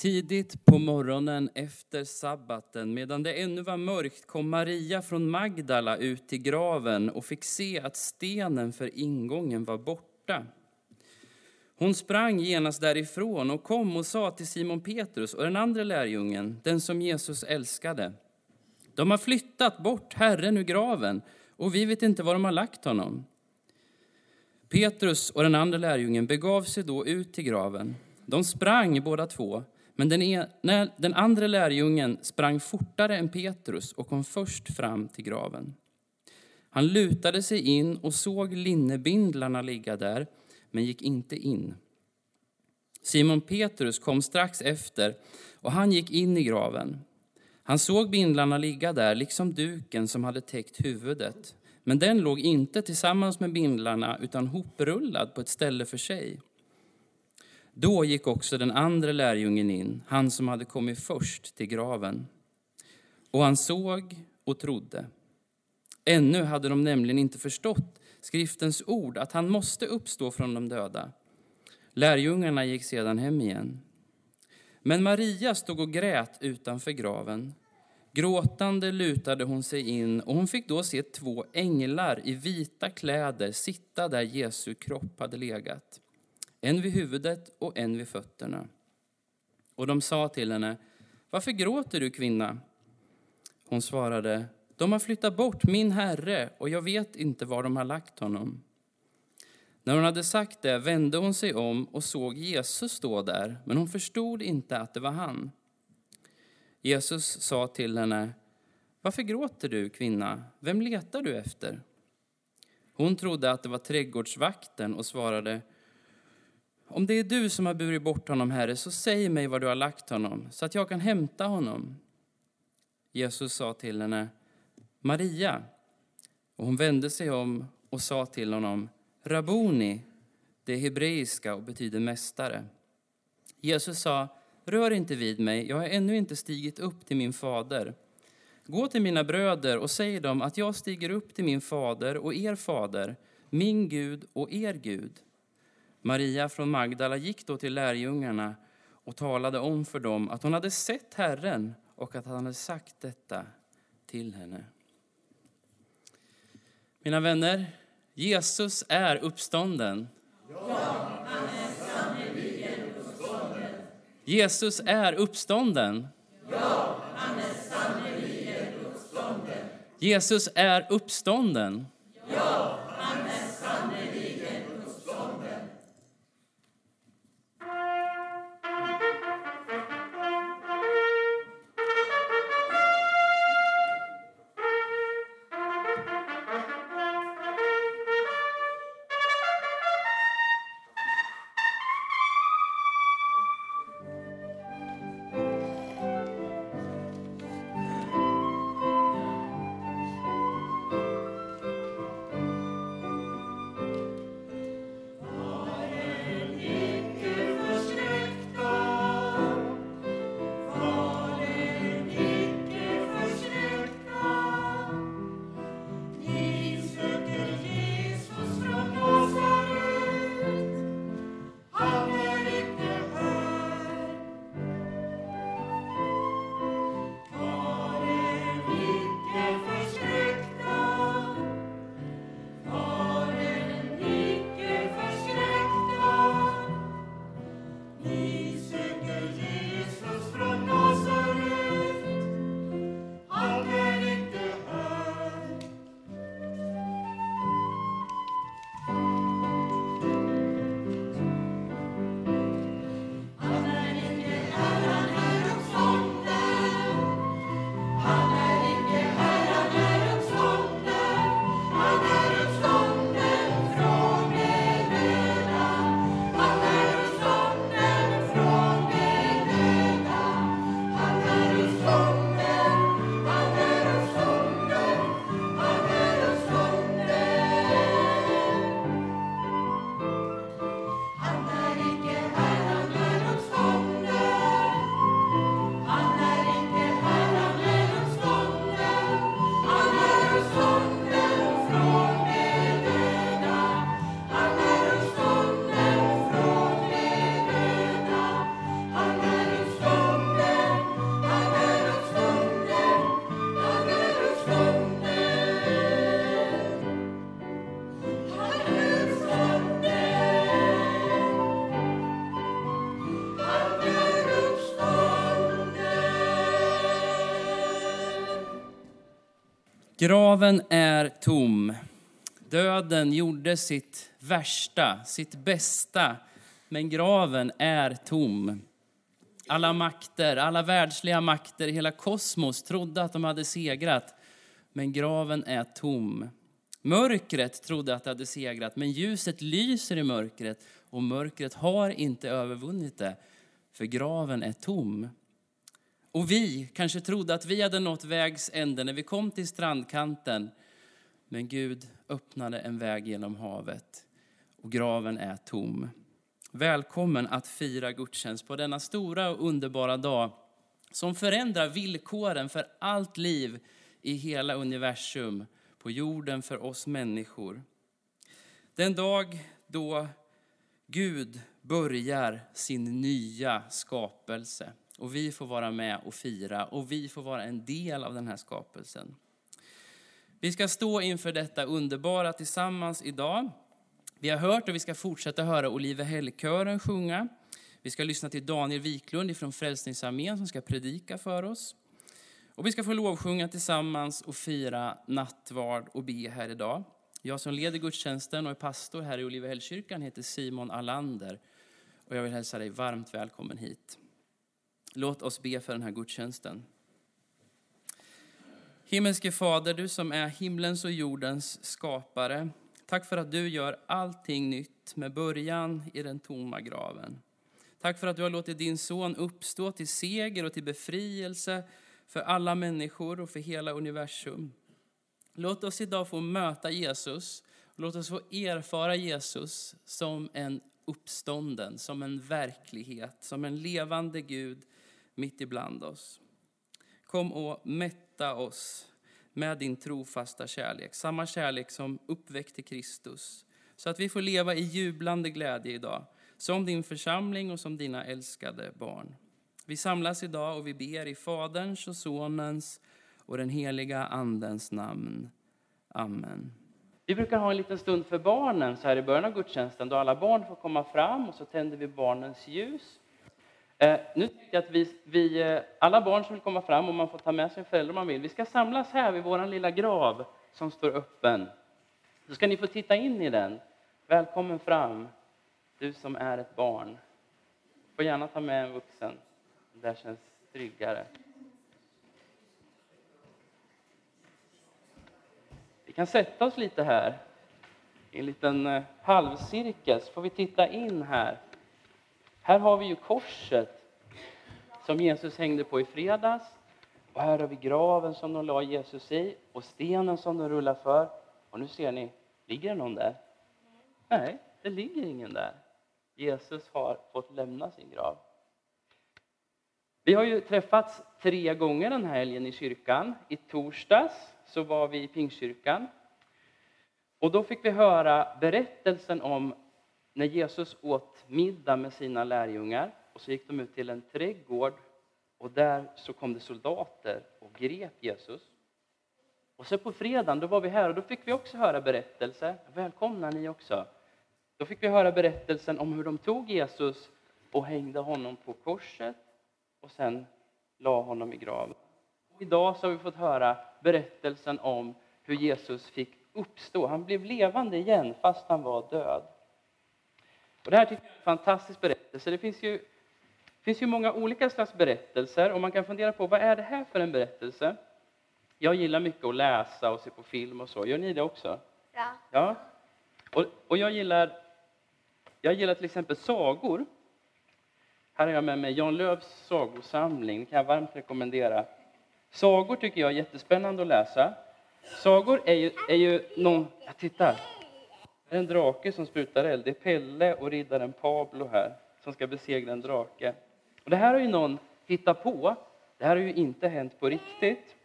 Tidigt på morgonen efter sabbaten, medan det ännu var mörkt, kom Maria från Magdala ut till graven och fick se att stenen för ingången var borta. Hon sprang genast därifrån och kom och sa till Simon Petrus och den andra lärjungen, den som Jesus älskade. De har flyttat bort Herren ur graven och vi vet inte var de har lagt honom. Petrus och den andra lärjungen begav sig då ut till graven. De sprang båda två, men den, ena, den andra lärjungen sprang fortare än Petrus och kom först fram till graven. Han lutade sig in och såg linnebindlarna ligga där, men gick inte in. Simon Petrus kom strax efter, och han gick in i graven. Han såg bindlarna ligga där, liksom duken som hade täckt huvudet. Men den låg inte tillsammans med bindlarna, utan hoprullad på ett ställe för sig. Då gick också den andra lärjungen in, han som hade kommit först till graven. Och han såg och trodde. Ännu hade de nämligen inte förstått skriftens ord, att han måste uppstå från de döda. Lärjungarna gick sedan hem igen. Men Maria stod och grät utanför graven. Gråtande lutade hon sig in och hon fick då se två änglar i vita kläder sitta där Jesu kropp hade legat en vid huvudet och en vid fötterna. Och de sa till henne, varför gråter du kvinna? Hon svarade, de har flyttat bort min herre och jag vet inte var de har lagt honom. När hon hade sagt det vände hon sig om och såg Jesus stå där, men hon förstod inte att det var han. Jesus sa till henne, varför gråter du kvinna? Vem letar du efter? Hon trodde att det var trädgårdsvakten och svarade, om det är du som har burit bort honom, Herre, så säg mig var du har lagt honom, så att jag kan hämta honom. Jesus sa till henne, Maria. Och hon vände sig om och sa till honom, Rabuni, det är hebreiska och betyder mästare. Jesus sa, rör inte vid mig, jag har ännu inte stigit upp till min fader. Gå till mina bröder och säg dem att jag stiger upp till min fader och er fader, min Gud och er Gud. Maria från Magdala gick då till lärjungarna och talade om för dem att hon hade sett Herren och att han hade sagt detta till henne. Mina vänner, Jesus är uppstånden. Ja, han är sannerligen uppstånden. Jesus är uppstånden. Ja, han är sannerligen uppstånden. Jesus är uppstånden. Ja, Graven är tom. Döden gjorde sitt värsta, sitt bästa, men graven är tom. Alla makter, alla världsliga makter hela kosmos trodde att de hade segrat, men graven är tom. Mörkret trodde att det hade segrat, men ljuset lyser i mörkret och mörkret har inte övervunnit det, för graven är tom. Och vi kanske trodde att vi hade nått vägs ände när vi kom till strandkanten. Men Gud öppnade en väg genom havet och graven är tom. Välkommen att fira gudstjänst på denna stora och underbara dag som förändrar villkoren för allt liv i hela universum, på jorden för oss människor. Den dag då Gud börjar sin nya skapelse. Och vi får vara med och fira och vi får vara en del av den här skapelsen. Vi ska stå inför detta underbara tillsammans idag. Vi har hört och vi ska fortsätta höra Olive Hellkören sjunga. Vi ska lyssna till Daniel Wiklund från Frälsningsarmén som ska predika för oss. Och vi ska få lovsjunga tillsammans och fira nattvard och be här idag. Jag som leder gudstjänsten och är pastor här i Olivehällskyrkan heter Simon Allander och jag vill hälsa dig varmt välkommen hit. Låt oss be för den här gudstjänsten. Himmelske Fader, du som är himlens och jordens skapare. Tack för att du gör allting nytt med början i den tomma graven. Tack för att du har låtit din son uppstå till seger och till befrielse för alla människor och för hela universum. Låt oss idag få möta Jesus. Låt oss få erfara Jesus som en uppstånden, som en verklighet, som en levande Gud mitt ibland oss. Kom och mätta oss med din trofasta kärlek, samma kärlek som uppväckte Kristus, så att vi får leva i jublande glädje idag, som din församling och som dina älskade barn. Vi samlas idag och vi ber i Faderns och Sonens och den heliga Andens namn. Amen. Vi brukar ha en liten stund för barnen så här i början av gudstjänsten då alla barn får komma fram och så tänder vi barnens ljus. Eh, nu tycker jag att vi, vi, eh, alla barn som vill komma fram, och man får ta med sin förälder om man vill, vi ska samlas här vid vår lilla grav som står öppen. Så ska ni få titta in i den. Välkommen fram, du som är ett barn. Får gärna ta med en vuxen. Det där känns tryggare. Vi kan sätta oss lite här i en liten eh, halvcirkel, så får vi titta in här. Här har vi ju korset som Jesus hängde på i fredags. Och här har vi graven som de la Jesus i och stenen som de rullar för. Och nu ser ni, ligger det någon där? Nej, det ligger ingen där. Jesus har fått lämna sin grav. Vi har ju träffats tre gånger den här helgen i kyrkan. I torsdags så var vi i Pingstkyrkan. Och då fick vi höra berättelsen om när Jesus åt middag med sina lärjungar och så gick de ut till en trädgård och där så kom det soldater och grep Jesus. Och så på fredagen, då var vi här och då fick vi också höra berättelser. Välkomna ni också. Då fick vi höra berättelsen om hur de tog Jesus och hängde honom på korset och sen la honom i graven. Idag så har vi fått höra berättelsen om hur Jesus fick uppstå. Han blev levande igen fast han var död. Och det här tycker jag är en fantastisk berättelse. Det finns ju, finns ju många olika slags berättelser och man kan fundera på vad är det här för en berättelse? Jag gillar mycket att läsa och se på film och så. Gör ni det också? Ja. Ja. Och, och jag, gillar, jag gillar till exempel sagor. Här har jag med mig Jan Lööfs sagosamling. kan jag varmt rekommendera. Sagor tycker jag är jättespännande att läsa. Sagor är ju, är ju någon... Ja, titta! Det är en drake som sprutar eld. Det är Pelle och riddaren Pablo här som ska besegra en drake. Och det här har ju någon hittat på. Det här har ju inte hänt på riktigt.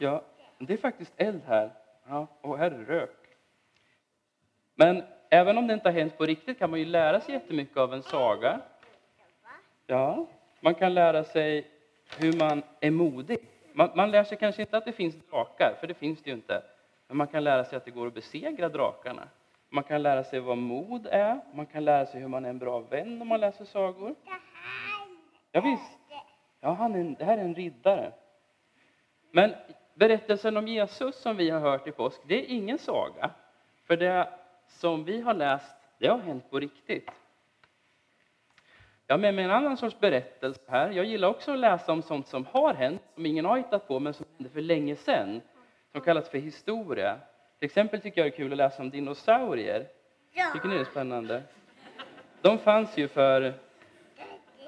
Ja, det är faktiskt eld här. Ja, och här är rök. Men även om det inte har hänt på riktigt kan man ju lära sig jättemycket av en saga. Ja, man kan lära sig hur man är modig. Man, man lär sig kanske inte att det finns drakar, för det finns det ju inte. Men man kan lära sig att det går att besegra drakarna. Man kan lära sig vad mod är. Man kan lära sig hur man är en bra vän om man läser sagor. Ja, visst. Ja, han är, det här är en riddare. Men berättelsen om Jesus som vi har hört i påsk, det är ingen saga. För det som vi har läst, det har hänt på riktigt. Jag har med mig en annan sorts berättelse här. Jag gillar också att läsa om sånt som har hänt, som ingen har hittat på, men som hände för länge sedan. Som kallas för historia. Till exempel tycker jag det är kul att läsa om dinosaurier. Tycker ni det är spännande? De fanns ju för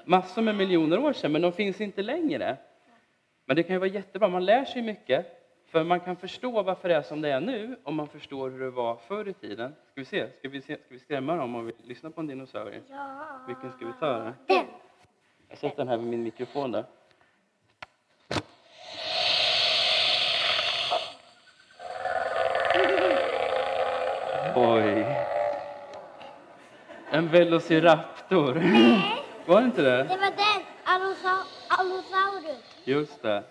massor med miljoner år sedan, men de finns inte längre. Men det kan ju vara jättebra, man lär sig mycket. För man kan förstå varför det är som det är nu, om man förstår hur det var förr i tiden. Ska vi se? Ska vi, se? Ska vi skrämma dem om vi lyssnar på en dinosaurie? Ja. Vilken ska vi ta? Då? Jag sätter den här vid min mikrofon där. En velociraptor. Var det inte det? Det var den. Allosa- Allosaurus. Just det.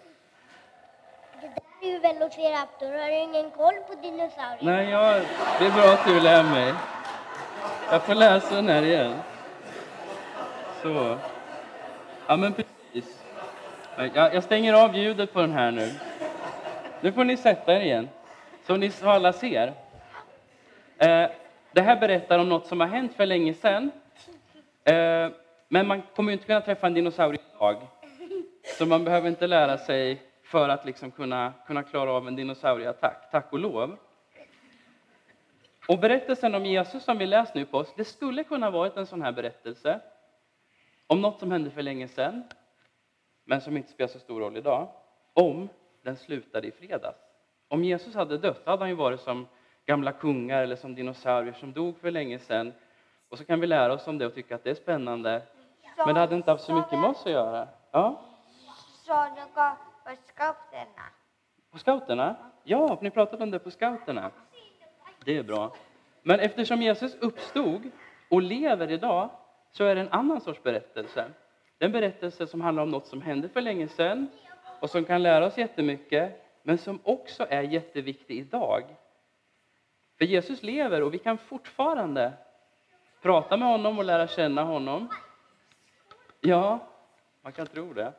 Det där är ju Velociraptor. Har du ingen koll på dinosaurier? Nej, jag, det är bra att du lär mig. Jag får läsa den här igen. Så. Ja, men precis. Jag, jag stänger av ljudet på den här nu. Nu får ni sätta er igen, så ni alla ser. Eh, det här berättar om något som har hänt för länge sedan. Eh, men man kommer ju inte kunna träffa en dinosaurie idag. Så man behöver inte lära sig för att liksom kunna, kunna klara av en dinosaurieattack, tack och lov. Och berättelsen om Jesus som vi läst nu på oss, det skulle kunna varit en sån här berättelse. Om något som hände för länge sedan, men som inte spelar så stor roll idag. Om den slutade i fredags. Om Jesus hade dött hade han ju varit som gamla kungar eller som dinosaurier som dog för länge sedan. Och så kan vi lära oss om det och tycka att det är spännande. Men det hade inte haft så mycket med oss att göra. Ja, gå på scouterna? på scouterna? Ja, ni pratade om det på scouterna. Det är bra. Men eftersom Jesus uppstod och lever idag så är det en annan sorts berättelse. Det är en berättelse som handlar om något som hände för länge sedan och som kan lära oss jättemycket, men som också är jätteviktig idag. För Jesus lever och vi kan fortfarande prata med honom och lära känna honom. Ja, man kan tro det.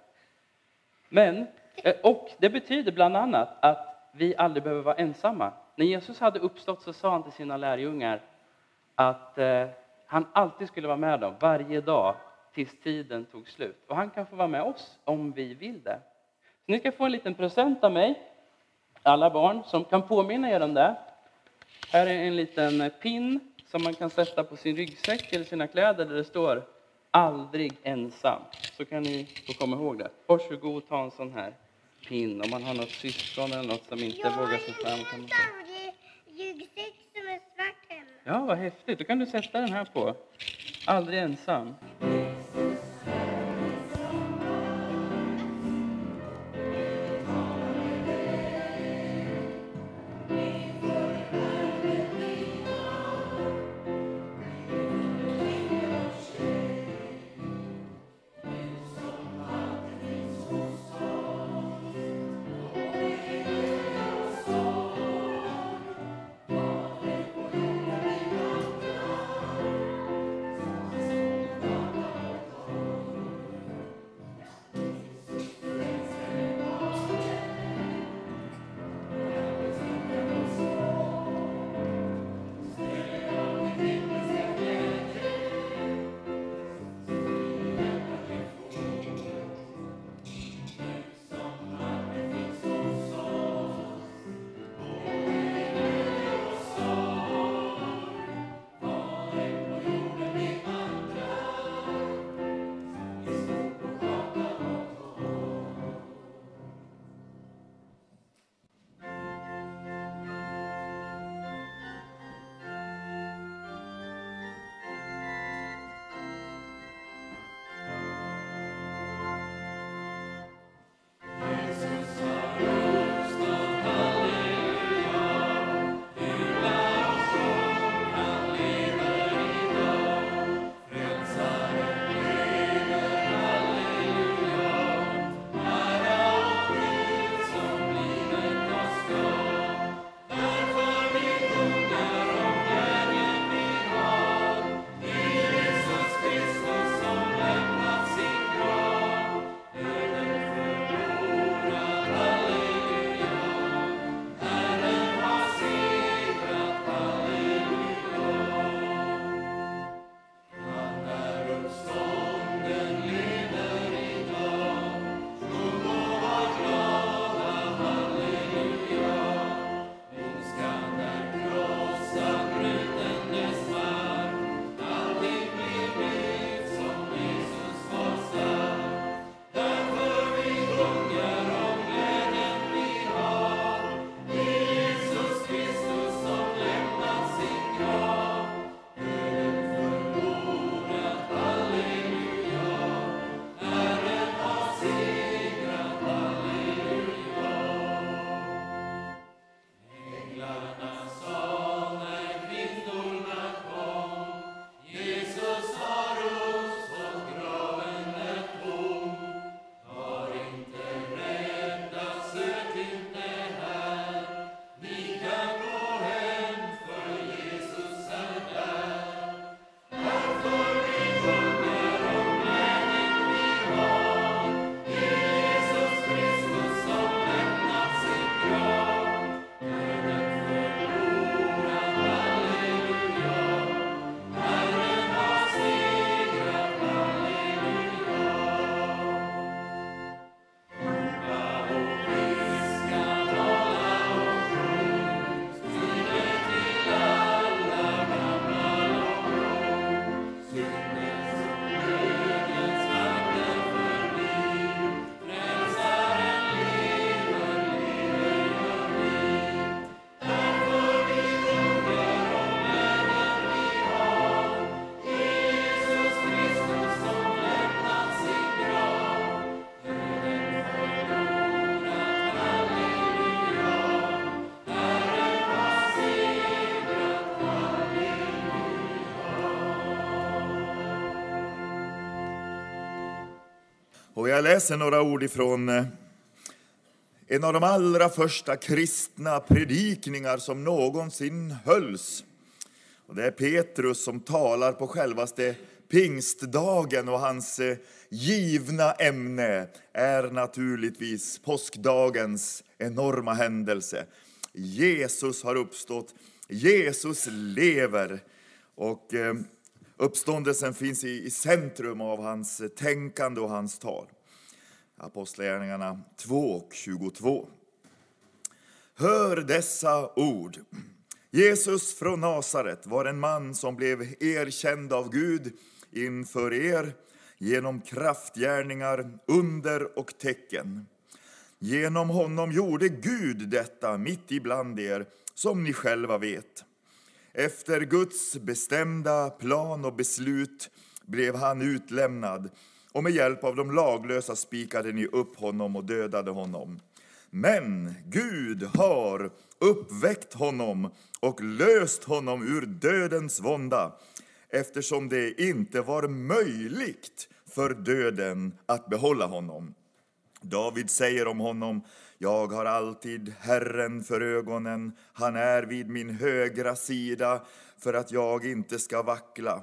Men, eh, och det betyder bland annat att vi aldrig behöver vara ensamma. När Jesus hade uppstått så sa han till sina lärjungar att eh, han alltid skulle vara med dem varje dag tills tiden tog slut. Och han kan få vara med oss om vi vill det. Så ni ska få en liten present av mig, alla barn, som kan påminna er om det. Här är en liten pin som man kan sätta på sin ryggsäck eller sina kläder där det står aldrig ensam. Så kan ni få komma ihåg det. Varsågod ta en sån här pin om man har något syskon eller något som inte vågar sig fram. Kan man ryggsäck som är svart hemma. Ja, vad häftigt. Då kan du sätta den här på. Aldrig ensam. Jag läser några ord ifrån eh, en av de allra första kristna predikningar som någonsin hölls. Och det är Petrus som talar på självaste pingstdagen och hans eh, givna ämne är naturligtvis påskdagens enorma händelse. Jesus har uppstått, Jesus lever och eh, uppståndelsen finns i centrum av hans tänkande och hans tal. Apostlagärningarna 2 och 22. Hör dessa ord. Jesus från Nasaret var en man som blev erkänd av Gud inför er genom kraftgärningar, under och tecken. Genom honom gjorde Gud detta mitt ibland er, som ni själva vet. Efter Guds bestämda plan och beslut blev han utlämnad och med hjälp av de laglösa spikade ni upp honom och dödade honom. Men Gud har uppväckt honom och löst honom ur dödens vånda eftersom det inte var möjligt för döden att behålla honom. David säger om honom, jag har alltid Herren för ögonen, han är vid min högra sida för att jag inte ska vackla.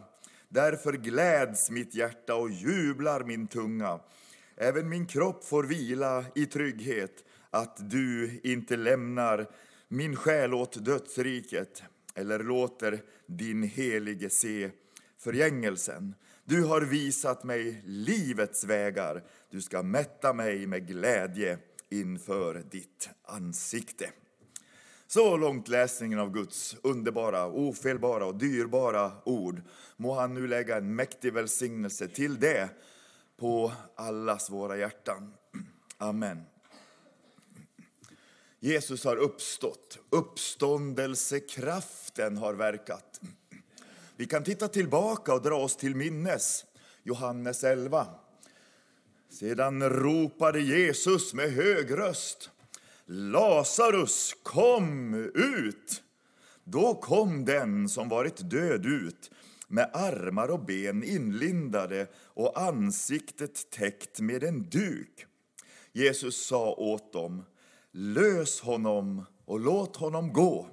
Därför gläds mitt hjärta och jublar min tunga. Även min kropp får vila i trygghet att du inte lämnar min själ åt dödsriket eller låter din helige se förgängelsen. Du har visat mig livets vägar. Du ska mätta mig med glädje inför ditt ansikte. Så långt läsningen av Guds underbara, ofelbara och dyrbara ord. Må han nu lägga en mäktig välsignelse till det på allas våra hjärtan. Amen. Jesus har uppstått. Uppståndelsekraften har verkat. Vi kan titta tillbaka och dra oss till minnes Johannes 11. Sedan ropade Jesus med hög röst. Lazarus, kom ut! Då kom den som varit död ut med armar och ben inlindade och ansiktet täckt med en duk. Jesus sa åt dem, lös honom och låt honom gå.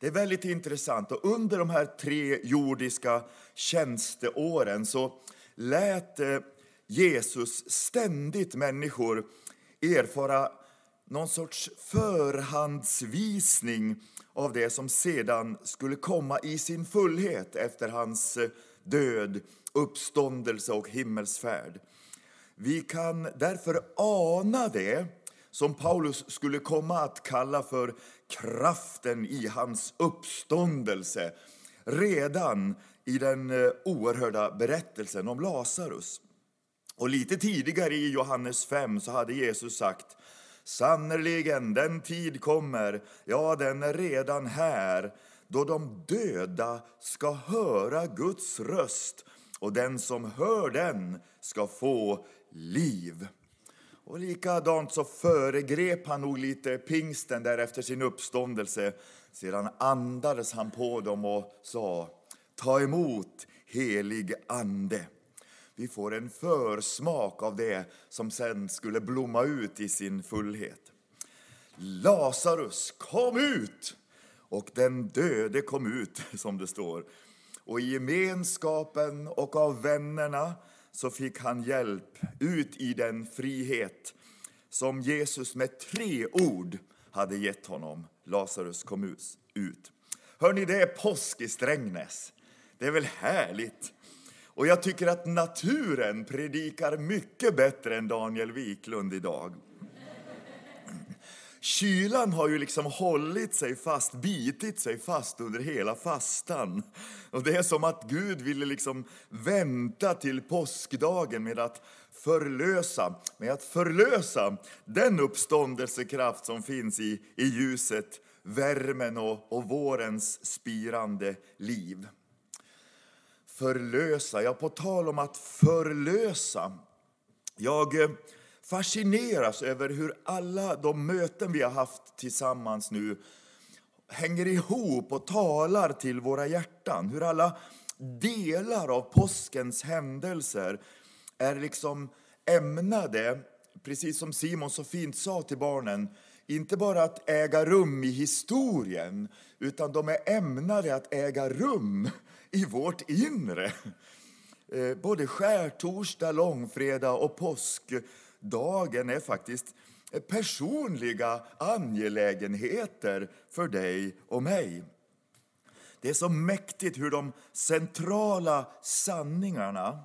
Det är väldigt intressant. Och under de här tre jordiska tjänsteåren så lät eh, Jesus ständigt människor erfara någon sorts förhandsvisning av det som sedan skulle komma i sin fullhet efter hans eh, död, uppståndelse och himmelsfärd. Vi kan därför ana det som Paulus skulle komma att kalla för kraften i hans uppståndelse redan i den eh, oerhörda berättelsen om Lazarus. Och lite tidigare i Johannes 5 så hade Jesus sagt Sannerligen, den tid kommer, ja, den är redan här då de döda ska höra Guds röst och den som hör den ska få liv. Och likadant så föregrep han nog lite pingsten där efter sin uppståndelse. Sedan andades han på dem och sa, ta emot helig ande. Vi får en försmak av det som sen skulle blomma ut i sin fullhet. Lazarus, kom ut! Och den döde kom ut, som det står. Och i gemenskapen och av vännerna så fick han hjälp ut i den frihet som Jesus med tre ord hade gett honom. Lazarus kom ut. Hörni, det är påsk i Strängnäs. Det är väl härligt? Och jag tycker att naturen predikar mycket bättre än Daniel Wiklund idag. Kylan har ju liksom hållit sig fast, bitit sig fast under hela fastan. Och det är som att Gud ville liksom vänta till påskdagen med att förlösa, med att förlösa den uppståndelsekraft som finns i, i ljuset, värmen och, och vårens spirande liv. Förlösa, ja på tal om att förlösa. Jag eh, fascineras över hur alla de möten vi har haft tillsammans nu hänger ihop och talar till våra hjärtan. Hur alla delar av påskens händelser är liksom ämnade, precis som Simon så fint sa till barnen, inte bara att äga rum i historien, utan de är ämnade att äga rum i vårt inre. Eh, både skärtorsdag, långfredag och påskdagen är faktiskt personliga angelägenheter för dig och mig. Det är så mäktigt hur de centrala sanningarna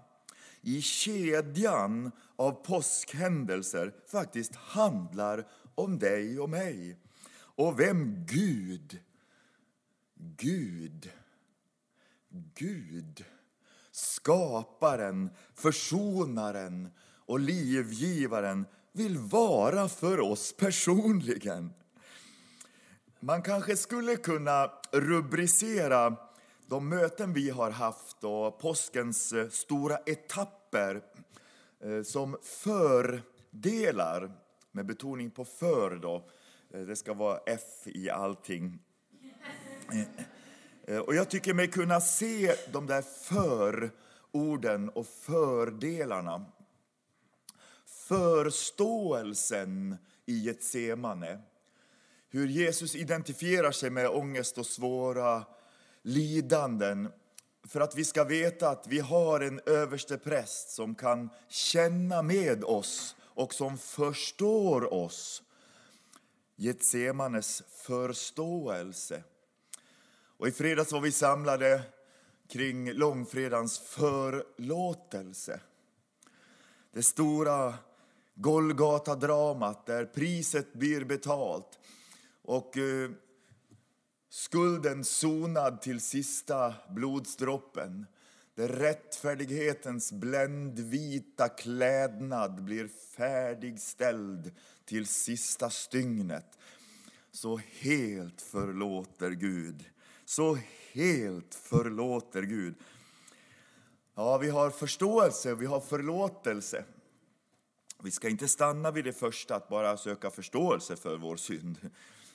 i kedjan av påskhändelser faktiskt handlar om dig och mig. Och vem Gud, Gud, Gud, skaparen, försonaren och livgivaren vill vara för oss personligen. Man kanske skulle kunna rubricera de möten vi har haft och påskens eh, stora etapper eh, som fördelar, med betoning på för då. Eh, det ska vara F i allting. Eh, och jag tycker mig kunna se de där förorden och fördelarna. Förståelsen i Getsemane hur Jesus identifierar sig med ångest och svåra lidanden för att vi ska veta att vi har en överste präst som kan känna med oss och som förstår oss. Getsemanes förståelse. Och I fredags var vi samlade kring långfredagens förlåtelse. Det stora Golgata-dramat där priset blir betalt och eh, skulden sonad till sista blodsdroppen. Där rättfärdighetens bländvita klädnad blir färdigställd till sista stygnet. Så helt förlåter Gud. Så helt förlåter Gud. Ja, vi har förståelse och vi har förlåtelse. Vi ska inte stanna vid det första, att bara söka förståelse för vår synd.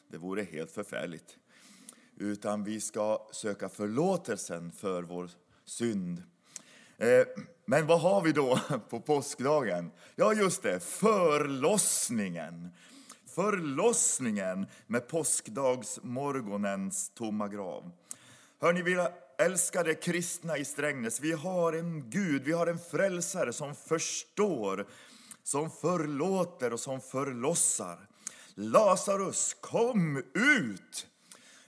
Det vore helt förfärligt. Utan vi ska söka förlåtelsen för vår synd. Eh, men vad har vi då på påskdagen? Ja, just det, förlossningen. Förlossningen med påskdagsmorgonens tomma grav. Hör ni, älskade kristna i Strängnäs, vi har en Gud, vi har en frälsare som förstår, som förlåter och som förlossar. Lazarus, kom ut!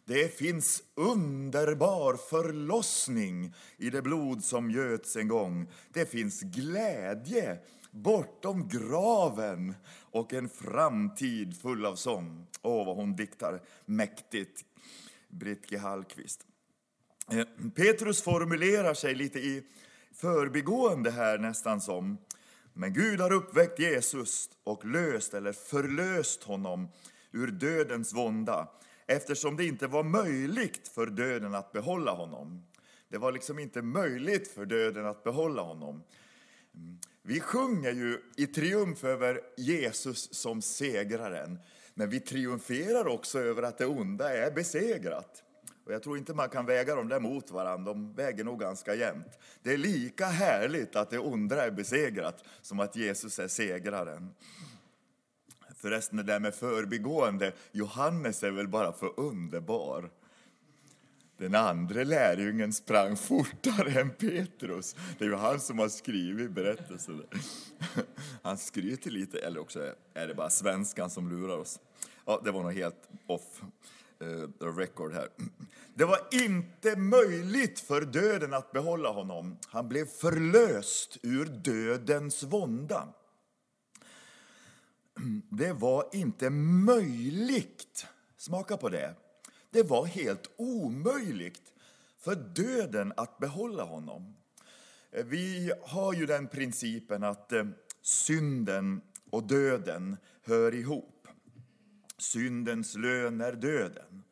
Det finns underbar förlossning i det blod som göts en gång. Det finns glädje bortom graven och en framtid full av sång. Åh, vad hon diktar mäktigt, Britt G. Hallqvist. Eh, Petrus formulerar sig lite i förbigående här nästan som men Gud har uppväckt Jesus och löst eller förlöst honom ur dödens vånda eftersom det inte var möjligt för döden att behålla honom. Det var liksom inte möjligt för döden att behålla honom. Vi sjunger ju i triumf över Jesus som segraren, men vi triumferar också över att det onda är besegrat. Och jag tror inte man kan väga dem där mot varandra, de väger nog ganska jämnt. Det är lika härligt att det onda är besegrat som att Jesus är segraren. Förresten, det där med förbigående, Johannes är väl bara för underbar. Den andra lärjungen sprang fortare än Petrus. Det är ju han som har skrivit berättelsen. Han skryter lite, eller också är det bara svenskan som lurar oss. Ja, det var nog helt off eh, the record här. Det var inte möjligt för döden att behålla honom. Han blev förlöst ur dödens vånda. Det var inte möjligt, smaka på det, det var helt omöjligt för döden att behålla honom. Eh, vi har ju den principen att eh, synden och döden hör ihop. Syndens lön är döden.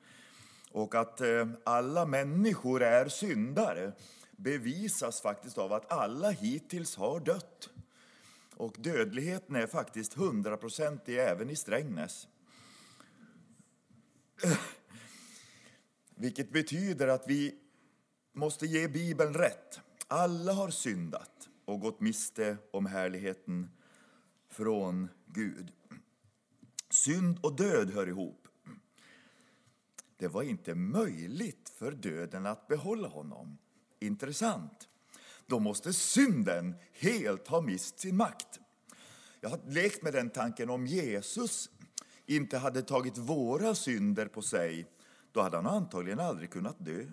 Och att eh, alla människor är syndare bevisas faktiskt av att alla hittills har dött. Och dödligheten är faktiskt hundraprocentig även i Strängnäs. Vilket betyder att vi måste ge Bibeln rätt. Alla har syndat. och gått miste om härligheten från Gud. Synd och död hör ihop. Det var inte möjligt för döden att behålla honom. Intressant. Då måste synden helt ha mist sin makt. Jag har lekt med den tanken om Jesus inte hade tagit våra synder på sig, då hade han antagligen aldrig kunnat dö.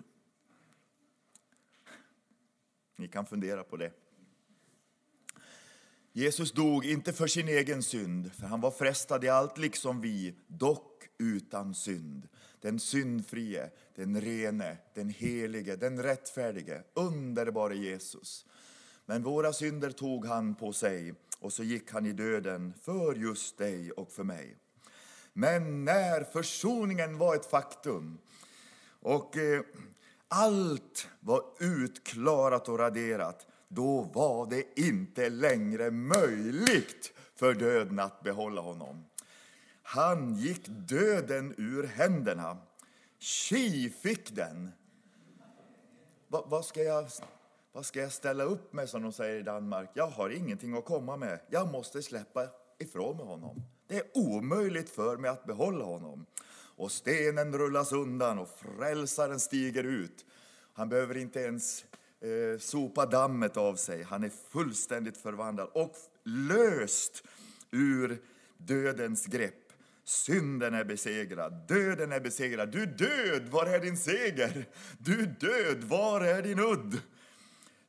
Ni kan fundera på det. Jesus dog inte för sin egen synd, för han var frestad i allt liksom vi, dock utan synd. Den syndfrie, den rene, den helige, den rättfärdige, underbara Jesus. Men våra synder tog han på sig och så gick han i döden för just dig och för mig. Men när försoningen var ett faktum och eh, allt var utklarat och raderat, då var det inte längre möjligt för döden att behålla honom. Han gick döden ur händerna. Tji fick den. Va, vad, ska jag, vad ska jag ställa upp med, som de säger i Danmark? Jag har ingenting att komma med. Jag måste släppa ifrån mig honom. Det är omöjligt för mig att behålla honom. Och stenen rullas undan och frälsaren stiger ut. Han behöver inte ens eh, sopa dammet av sig. Han är fullständigt förvandlad och löst ur dödens grepp. Synden är besegrad, döden är besegrad. Du död, var är din seger? Du död, var är din udd?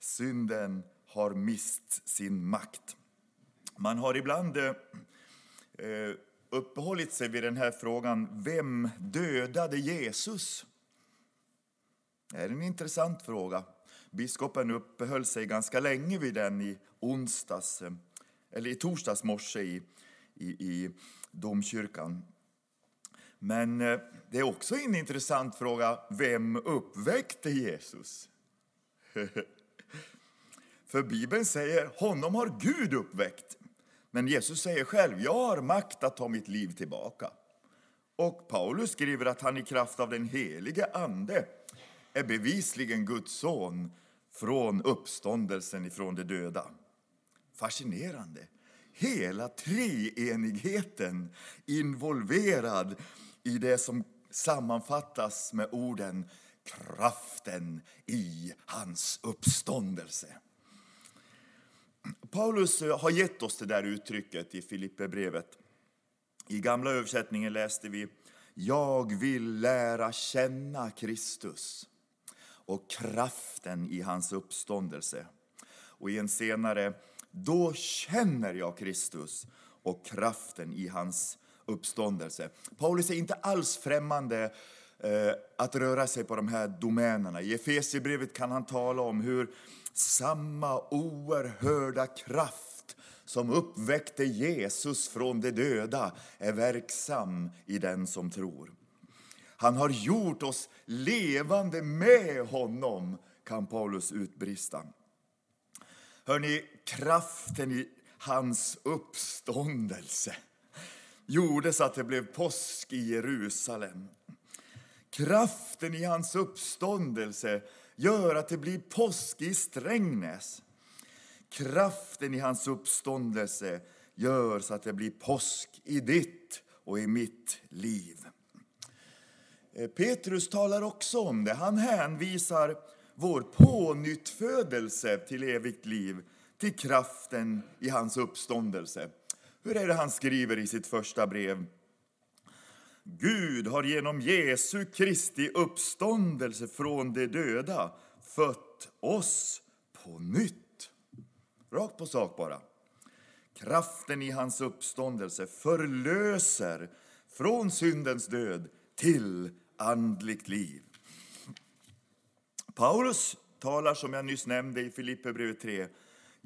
Synden har mist sin makt. Man har ibland eh, eh, uppehållit sig vid den här frågan, vem dödade Jesus? Det är en intressant fråga. Biskopen uppehöll sig ganska länge vid den i onsdags, eh, eller i torsdags morse i, i, i domkyrkan. Men eh, det är också en intressant fråga, vem uppväckte Jesus? För Bibeln säger, honom har Gud uppväckt. Men Jesus säger själv, jag har makt att ta mitt liv tillbaka. Och Paulus skriver att han i kraft av den helige Ande är bevisligen Guds son från uppståndelsen ifrån de döda. Fascinerande. Hela treenigheten involverad i det som sammanfattas med orden kraften i hans uppståndelse. Paulus eh, har gett oss det där uttrycket i Filipperbrevet. I gamla översättningen läste vi Jag vill lära känna Kristus och kraften i hans uppståndelse. Och i en senare Då känner jag Kristus och kraften i hans uppståndelse. Paulus är inte alls främmande eh, att röra sig på de här domänerna. I Efesierbrevet kan han tala om hur samma oerhörda kraft som uppväckte Jesus från de döda är verksam i den som tror. Han har gjort oss levande med honom, kan Paulus utbrista. Hörni, kraften i hans uppståndelse gjorde så att det blev påsk i Jerusalem. Kraften i hans uppståndelse gör att det blir påsk i Strängnäs. Kraften i hans uppståndelse gör så att det blir påsk i ditt och i mitt liv. Eh, Petrus talar också om det. Han hänvisar vår pånyttfödelse till evigt liv till kraften i hans uppståndelse. Hur är det han skriver i sitt första brev? Gud har genom Jesu Kristi uppståndelse från de döda fött oss på nytt. Rakt på sak bara. Kraften i hans uppståndelse förlöser från syndens död till andligt liv. Paulus talar som jag nyss nämnde i Filipperbrevet 3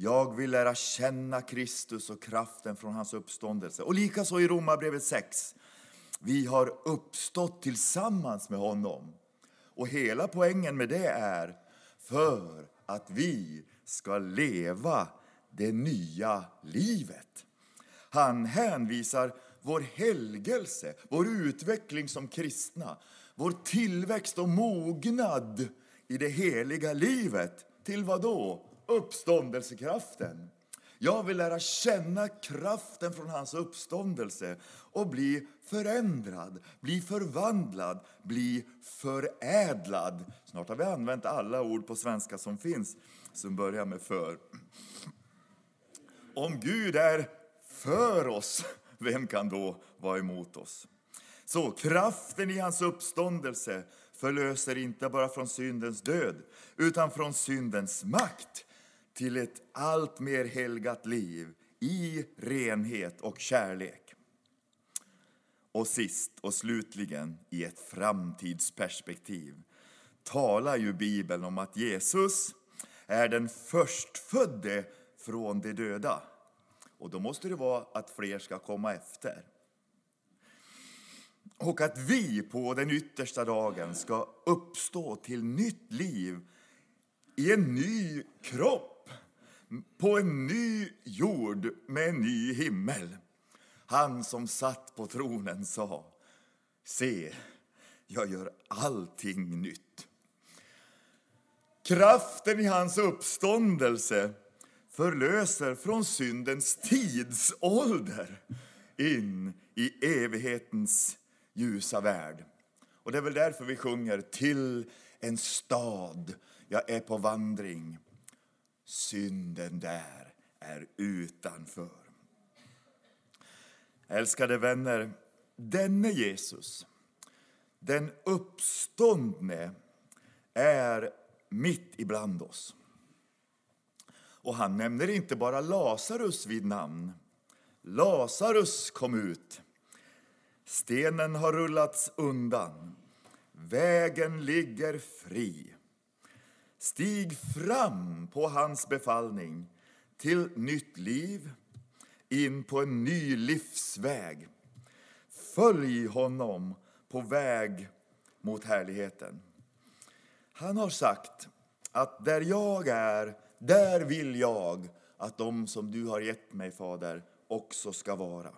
jag vill lära känna Kristus och kraften från hans uppståndelse. Och likaså i Romarbrevet 6. Vi har uppstått tillsammans med honom. Och hela poängen med det är för att vi ska leva det nya livet. Han hänvisar vår helgelse, vår utveckling som kristna, vår tillväxt och mognad i det heliga livet till vad då? uppståndelsekraften. Jag vill lära känna kraften från hans uppståndelse och bli förändrad, bli förvandlad, bli förädlad. Snart har vi använt alla ord på svenska som finns som börjar med för. Om Gud är för oss, vem kan då vara emot oss? Så kraften i hans uppståndelse förlöser inte bara från syndens död, utan från syndens makt till ett allt mer helgat liv i renhet och kärlek. Och sist och slutligen, i ett framtidsperspektiv, talar ju Bibeln om att Jesus är den förstfödde från de döda. Och då måste det vara att fler ska komma efter. Och att vi på den yttersta dagen ska uppstå till nytt liv i en ny kropp, på en ny jord med en ny himmel. Han som satt på tronen sa, se, jag gör allting nytt. Kraften i hans uppståndelse förlöser från syndens tidsålder in i evighetens ljusa värld. Och det är väl därför vi sjunger till en stad, jag är på vandring. Synden där är utanför. Älskade vänner, denne Jesus, den uppståndne, är mitt ibland oss. Och han nämner inte bara Lazarus vid namn. Lazarus kom ut. Stenen har rullats undan. Vägen ligger fri. Stig fram på hans befallning till nytt liv, in på en ny livsväg. Följ honom på väg mot härligheten. Han har sagt att där jag är, där vill jag att de som du har gett mig, Fader, också ska vara.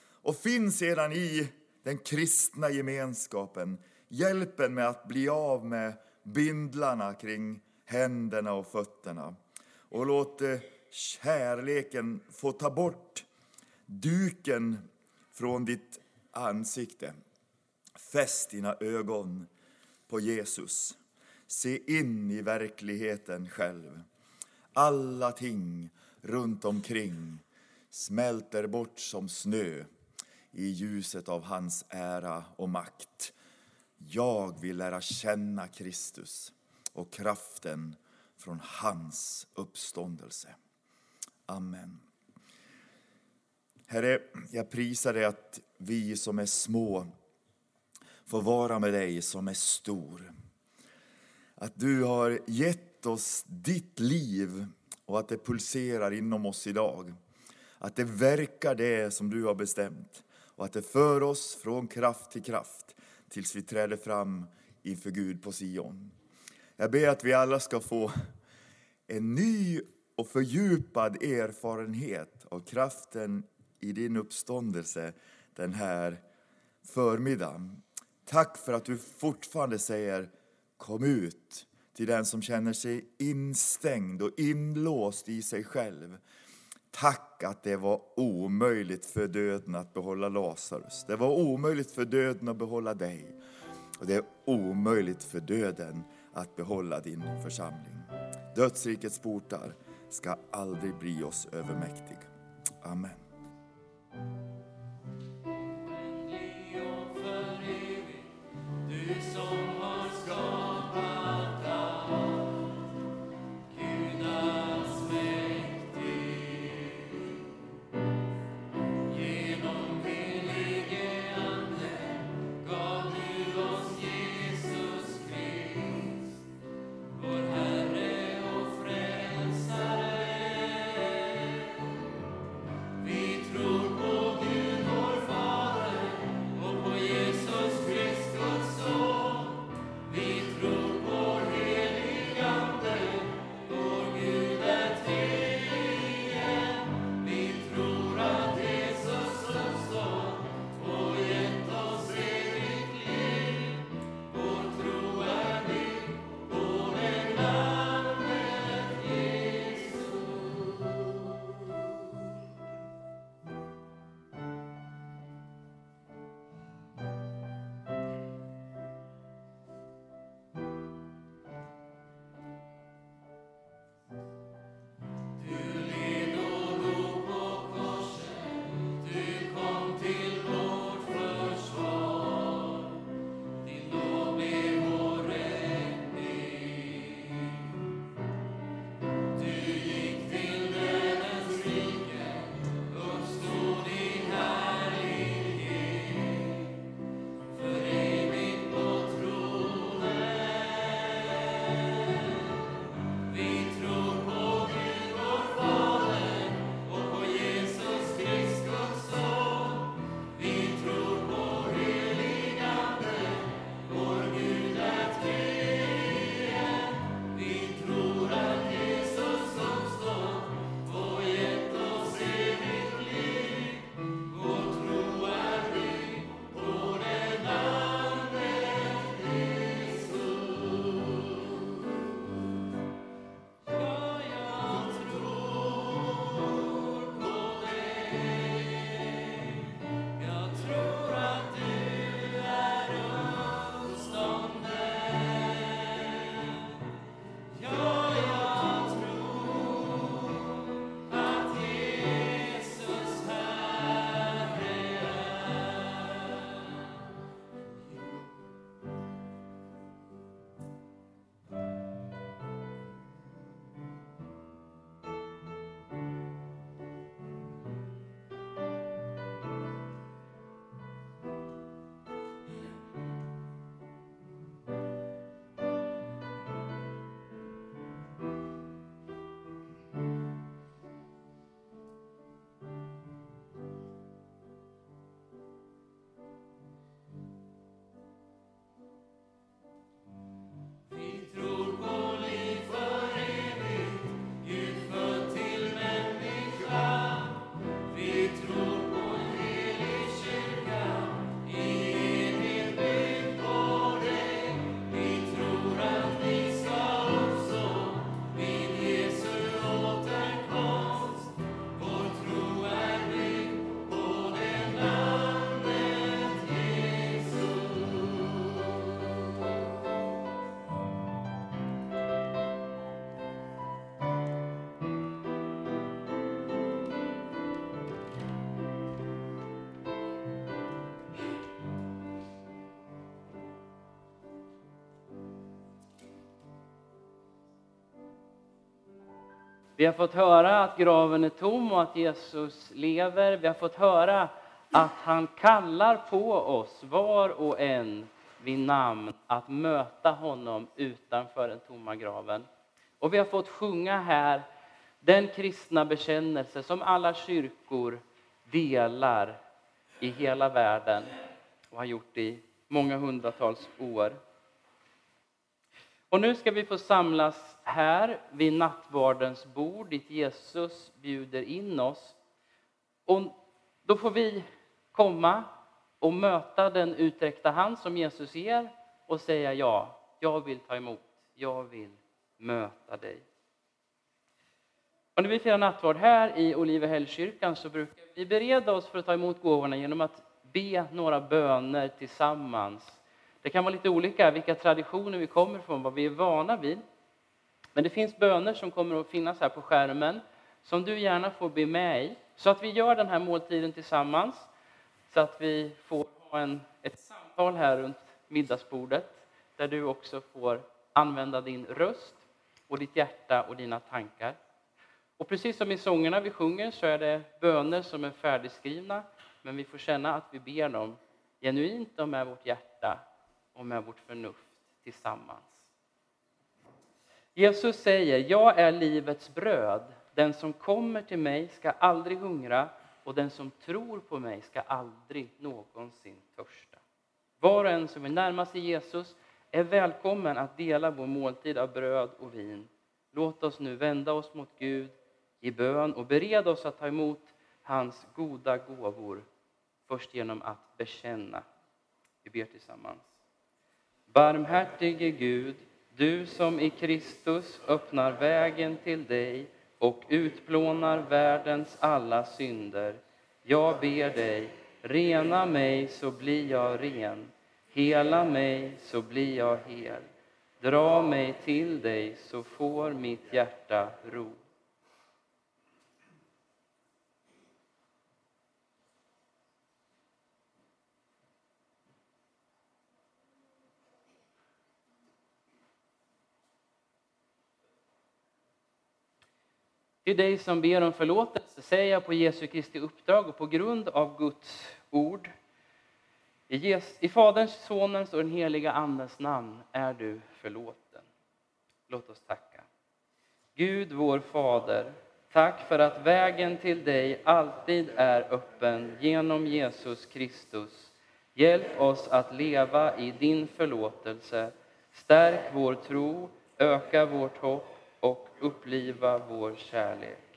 Och finns sedan i den kristna gemenskapen hjälpen med att bli av med bindlarna kring händerna och fötterna. Och låt eh, kärleken få ta bort duken från ditt ansikte. Fäst dina ögon på Jesus. Se in i verkligheten själv. Alla ting runt omkring smälter bort som snö i ljuset av hans ära och makt. Jag vill lära känna Kristus och kraften från hans uppståndelse. Amen. Herre, jag prisar dig att vi som är små får vara med dig som är stor. Att du har gett oss ditt liv och att det pulserar inom oss idag. Att det verkar det som du har bestämt och att det för oss från kraft till kraft tills vi träder fram inför Gud på Sion. Jag ber att vi alla ska få en ny och fördjupad erfarenhet av kraften i din uppståndelse den här förmiddagen. Tack för att du fortfarande säger kom ut till den som känner sig instängd och inlåst i sig själv. Tack att det var omöjligt för döden att behålla Lazarus. Det var omöjligt för döden att behålla dig. Och det är omöjligt för döden att behålla din församling. Dödsrikets portar ska aldrig bli oss övermäktig. Amen. Du som Vi har fått höra att graven är tom och att Jesus lever. Vi har fått höra att han kallar på oss, var och en vid namn, att möta honom utanför den tomma graven. Och vi har fått sjunga här den kristna bekännelse som alla kyrkor delar i hela världen och har gjort i många hundratals år. Och nu ska vi få samlas här vid nattvardens bord dit Jesus bjuder in oss. Och då får vi komma och möta den utsträckta hand som Jesus ger och säga ja, jag vill ta emot, jag vill möta dig. Och när vi firar nattvard här i Olivehällskyrkan så brukar vi bereda oss för att ta emot gåvorna genom att be några böner tillsammans. Det kan vara lite olika vilka traditioner vi kommer från, vad vi är vana vid. Men det finns böner som kommer att finnas här på skärmen som du gärna får be med i. Så att vi gör den här måltiden tillsammans. Så att vi får ha en, ett samtal här runt middagsbordet där du också får använda din röst och ditt hjärta och dina tankar. Och precis som i sångerna vi sjunger så är det böner som är färdigskrivna men vi får känna att vi ber dem genuint och med vårt hjärta och med vårt förnuft tillsammans. Jesus säger, jag är livets bröd. Den som kommer till mig ska aldrig hungra och den som tror på mig ska aldrig någonsin törsta. Var och en som vill närma sig Jesus är välkommen att dela vår måltid av bröd och vin. Låt oss nu vända oss mot Gud i bön och bereda oss att ta emot hans goda gåvor först genom att bekänna. Vi ber tillsammans. Barmhärtige Gud, du som i Kristus öppnar vägen till dig och utplånar världens alla synder. Jag ber dig, rena mig så blir jag ren. Hela mig så blir jag hel. Dra mig till dig så får mitt hjärta ro. Till dig som ber om förlåtelse säger jag på Jesu Kristi uppdrag och på grund av Guds ord. I, Jes I Faderns, Sonens och den heliga Andens namn är du förlåten. Låt oss tacka. Gud, vår Fader, tack för att vägen till dig alltid är öppen genom Jesus Kristus. Hjälp oss att leva i din förlåtelse. Stärk vår tro, öka vårt hopp och uppliva vår kärlek.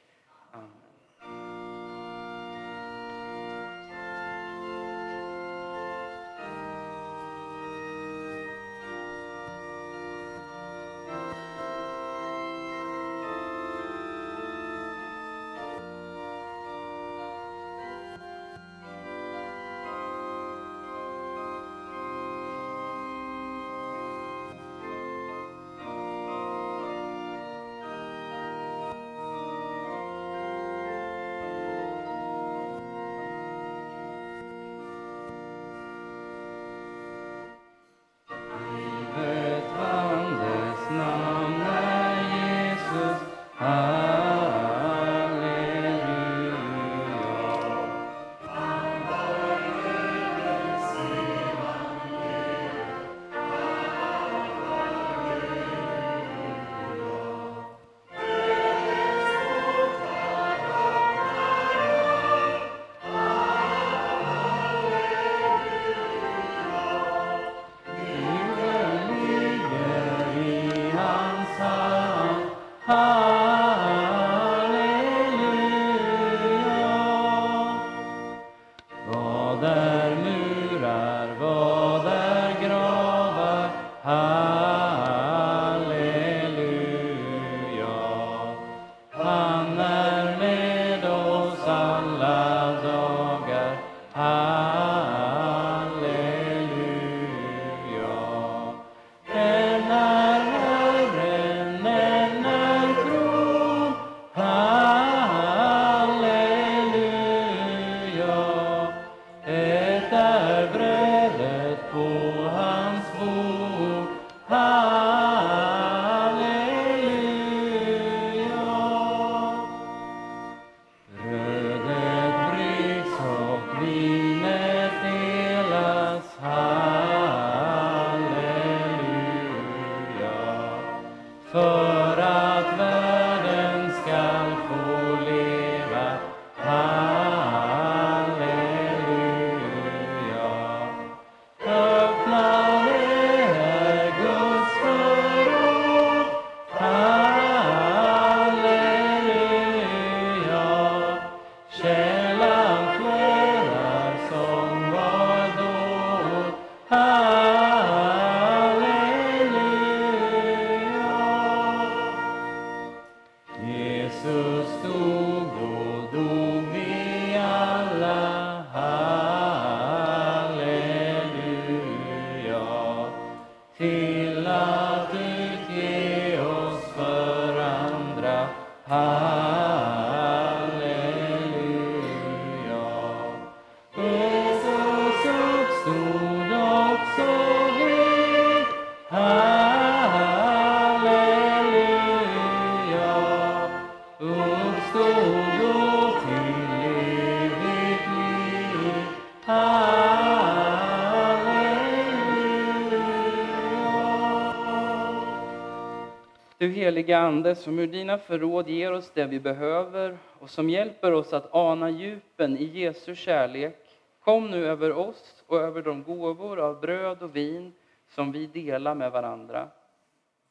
Heliga Ande som ur dina förråd ger oss det vi behöver och som hjälper oss att ana djupen i Jesu kärlek. Kom nu över oss och över de gåvor av bröd och vin som vi delar med varandra.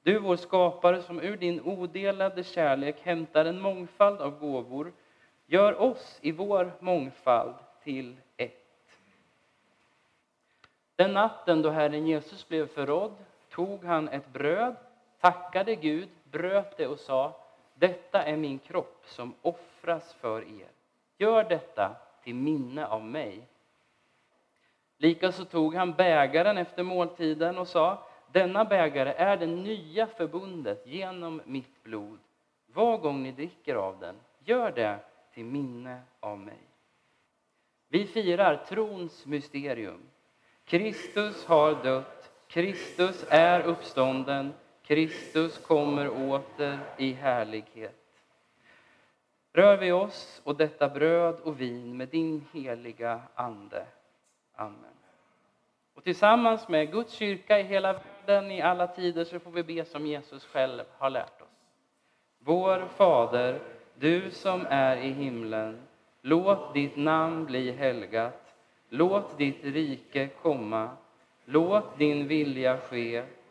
Du, vår skapare, som ur din odelade kärlek hämtar en mångfald av gåvor, gör oss i vår mångfald till ett. Den natten då Herren Jesus blev förrådd tog han ett bröd, tackade Gud, bröt det och sa Detta är min kropp som offras för er. Gör detta till minne av mig. Likaså tog han bägaren efter måltiden och sa Denna bägare är det nya förbundet genom mitt blod. Var gång ni dricker av den, gör det till minne av mig. Vi firar trons mysterium. Kristus har dött, Kristus är uppstånden, Kristus kommer åter i härlighet. Rör vi oss och detta bröd och vin med din heliga Ande. Amen. Och tillsammans med Guds kyrka i hela världen i alla tider så får vi be som Jesus själv har lärt oss. Vår Fader, du som är i himlen. Låt ditt namn bli helgat. Låt ditt rike komma. Låt din vilja ske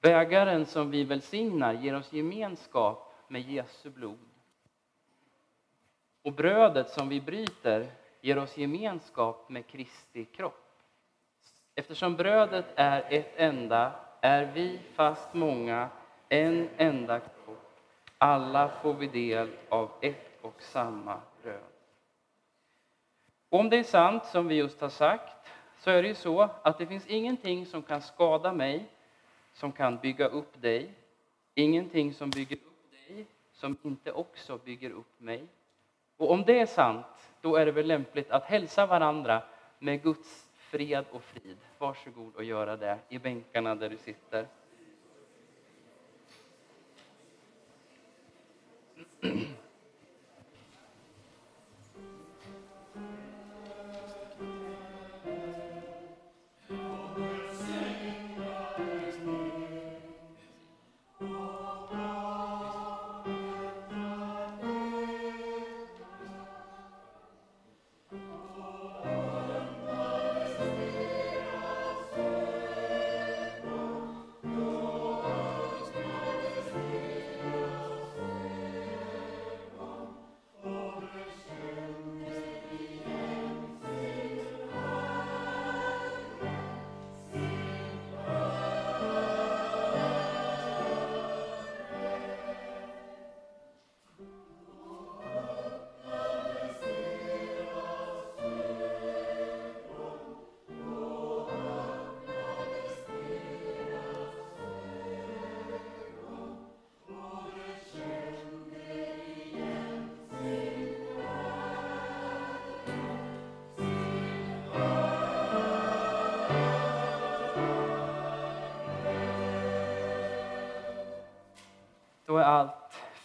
Bägaren som vi välsignar ger oss gemenskap med Jesu blod. Och brödet som vi bryter ger oss gemenskap med Kristi kropp. Eftersom brödet är ett enda är vi, fast många, en enda kropp. Alla får vi del av ett och samma bröd. Och om det är sant som vi just har sagt så är det ju så att det finns ingenting som kan skada mig som kan bygga upp dig. Ingenting som bygger upp dig som inte också bygger upp mig. Och om det är sant, då är det väl lämpligt att hälsa varandra med Guds fred och frid. Varsågod och göra det i bänkarna där du sitter.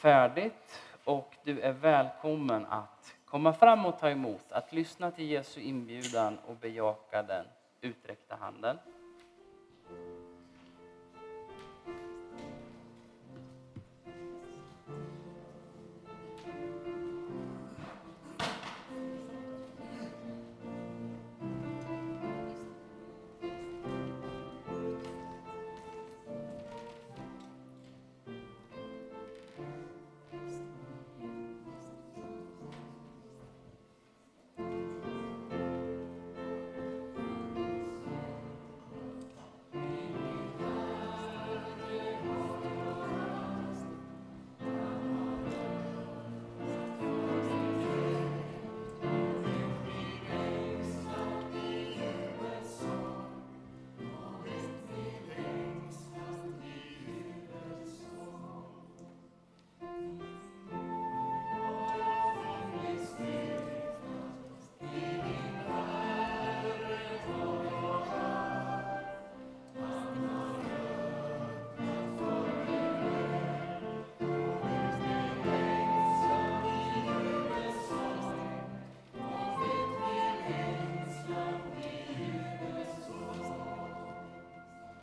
Färdigt och du är välkommen att komma fram och ta emot, att lyssna till Jesu inbjudan och bejaka den utsträckta handen.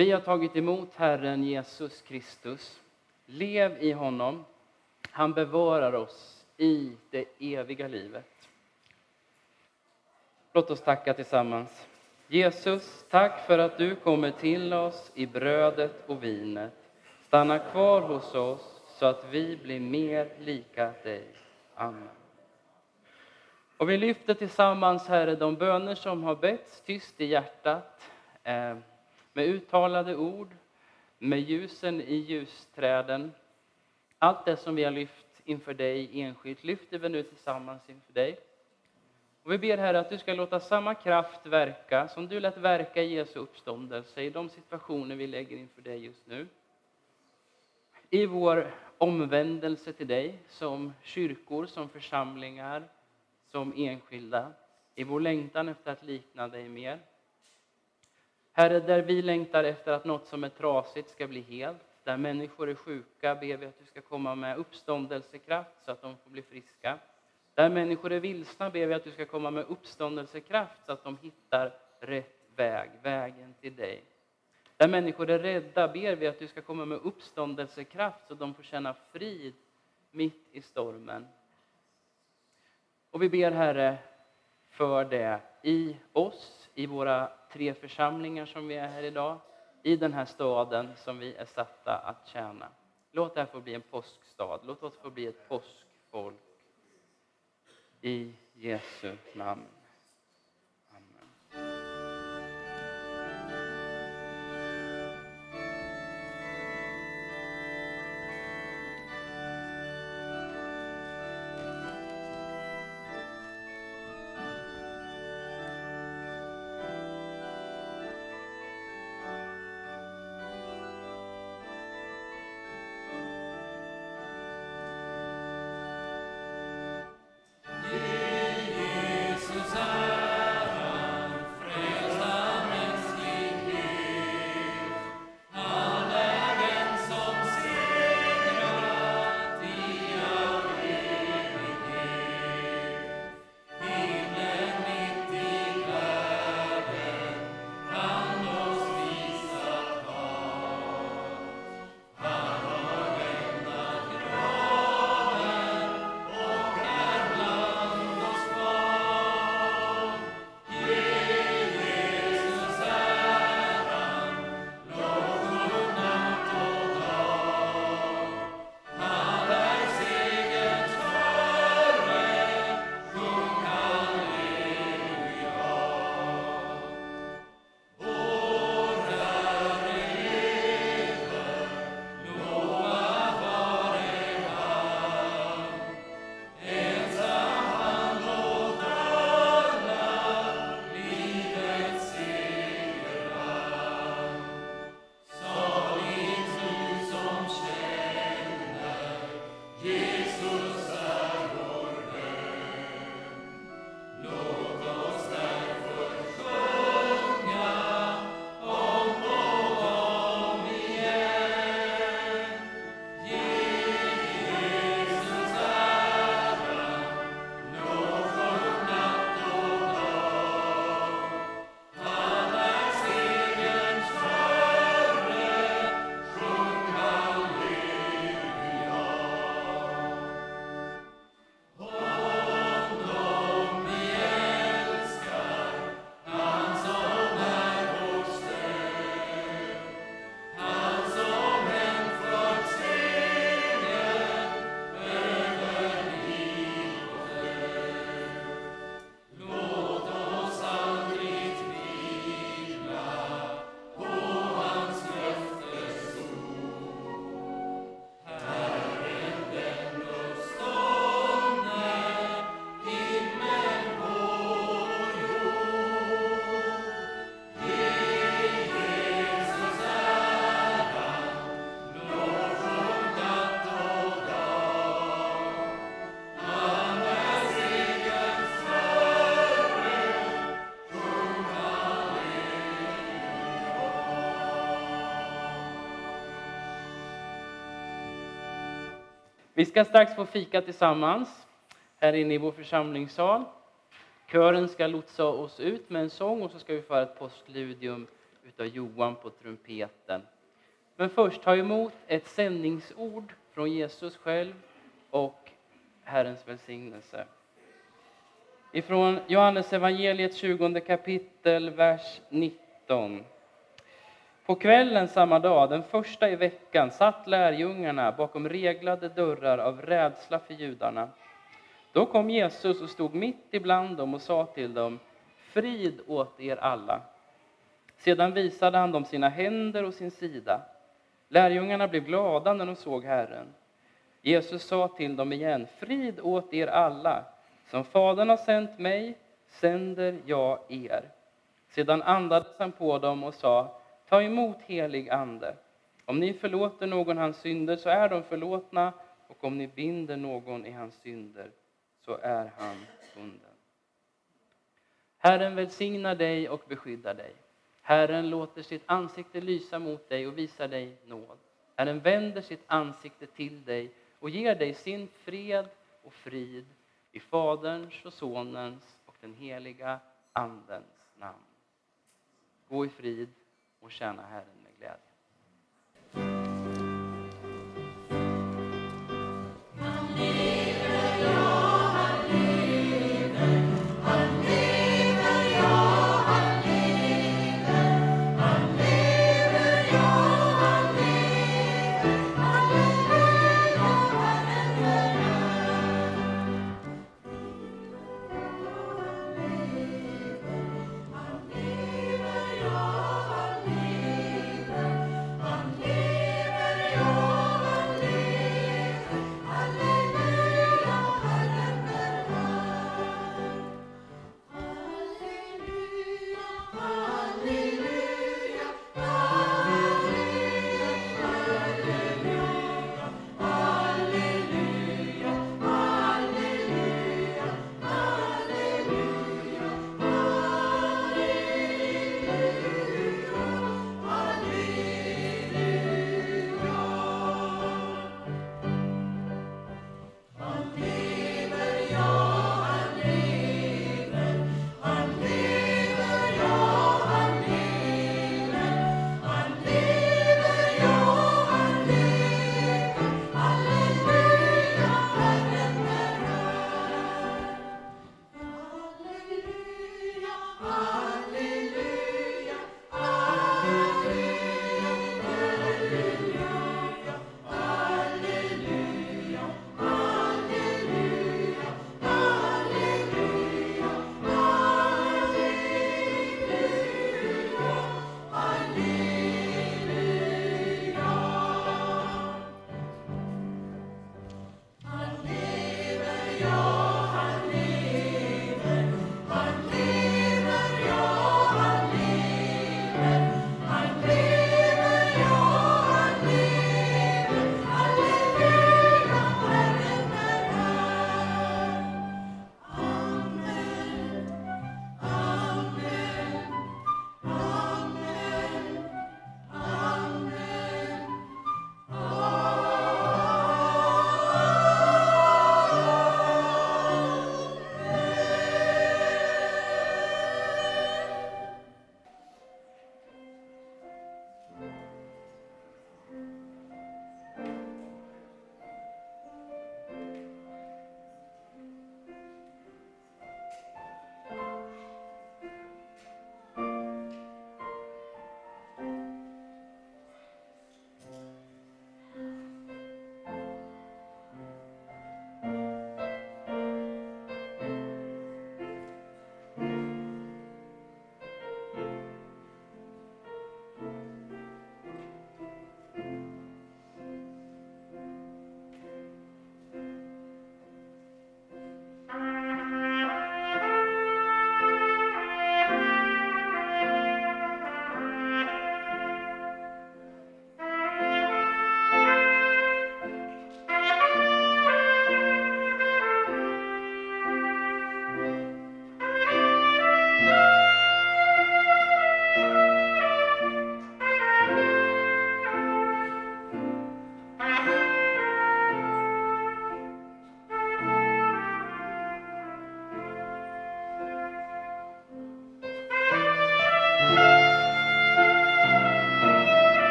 Vi har tagit emot Herren Jesus Kristus. Lev i honom. Han bevarar oss i det eviga livet. Låt oss tacka tillsammans. Jesus, tack för att du kommer till oss i brödet och vinet. Stanna kvar hos oss så att vi blir mer lika dig. Amen. Och vi lyfter tillsammans, Herre, de böner som har betts tyst i hjärtat, eh, med uttalade ord, med ljusen i ljusträden. Allt det som vi har lyft inför dig enskilt lyfter vi nu tillsammans inför dig. Och vi ber Herre att du ska låta samma kraft verka som du lät verka i Jesu uppståndelse i de situationer vi lägger inför dig just nu. I vår omvändelse till dig som kyrkor, som församlingar, som enskilda. I vår längtan efter att likna dig mer. Herre, där vi längtar efter att något som är trasigt ska bli helt, där människor är sjuka ber vi att du ska komma med uppståndelsekraft så att de får bli friska. Där människor är vilsna ber vi att du ska komma med uppståndelsekraft så att de hittar rätt väg, vägen till dig. Där människor är rädda ber vi att du ska komma med uppståndelsekraft så att de får känna frid mitt i stormen. Och vi ber Herre för det i oss, i våra tre församlingar som vi är här idag, i den här staden som vi är satta att tjäna. Låt det här få bli en påskstad, låt oss få bli ett påskfolk. I Jesu namn. Vi ska strax få fika tillsammans här inne i vår församlingssal. Kören ska lotsa oss ut med en sång och så ska vi föra ett postludium utav Johan på trumpeten. Men först ta emot ett sändningsord från Jesus själv och Herrens välsignelse. Ifrån Johannes evangeliet 20 kapitel, vers 19. På kvällen samma dag, den första i veckan, satt lärjungarna bakom reglade dörrar av rädsla för judarna. Då kom Jesus och stod mitt ibland dem och sa till dem, frid åt er alla. Sedan visade han dem sina händer och sin sida. Lärjungarna blev glada när de såg Herren. Jesus sa till dem igen, frid åt er alla. Som Fadern har sänt mig sänder jag er. Sedan andades han på dem och sa, ta emot helig ande. Om ni förlåter någon hans synder så är de förlåtna och om ni binder någon i hans synder så är han bunden. Herren välsignar dig och beskyddar dig. Herren låter sitt ansikte lysa mot dig och visar dig nåd. Herren vänder sitt ansikte till dig och ger dig sin fred och frid i Faderns och Sonens och den heliga Andens namn. Gå i frid och tjäna Herren med glädje.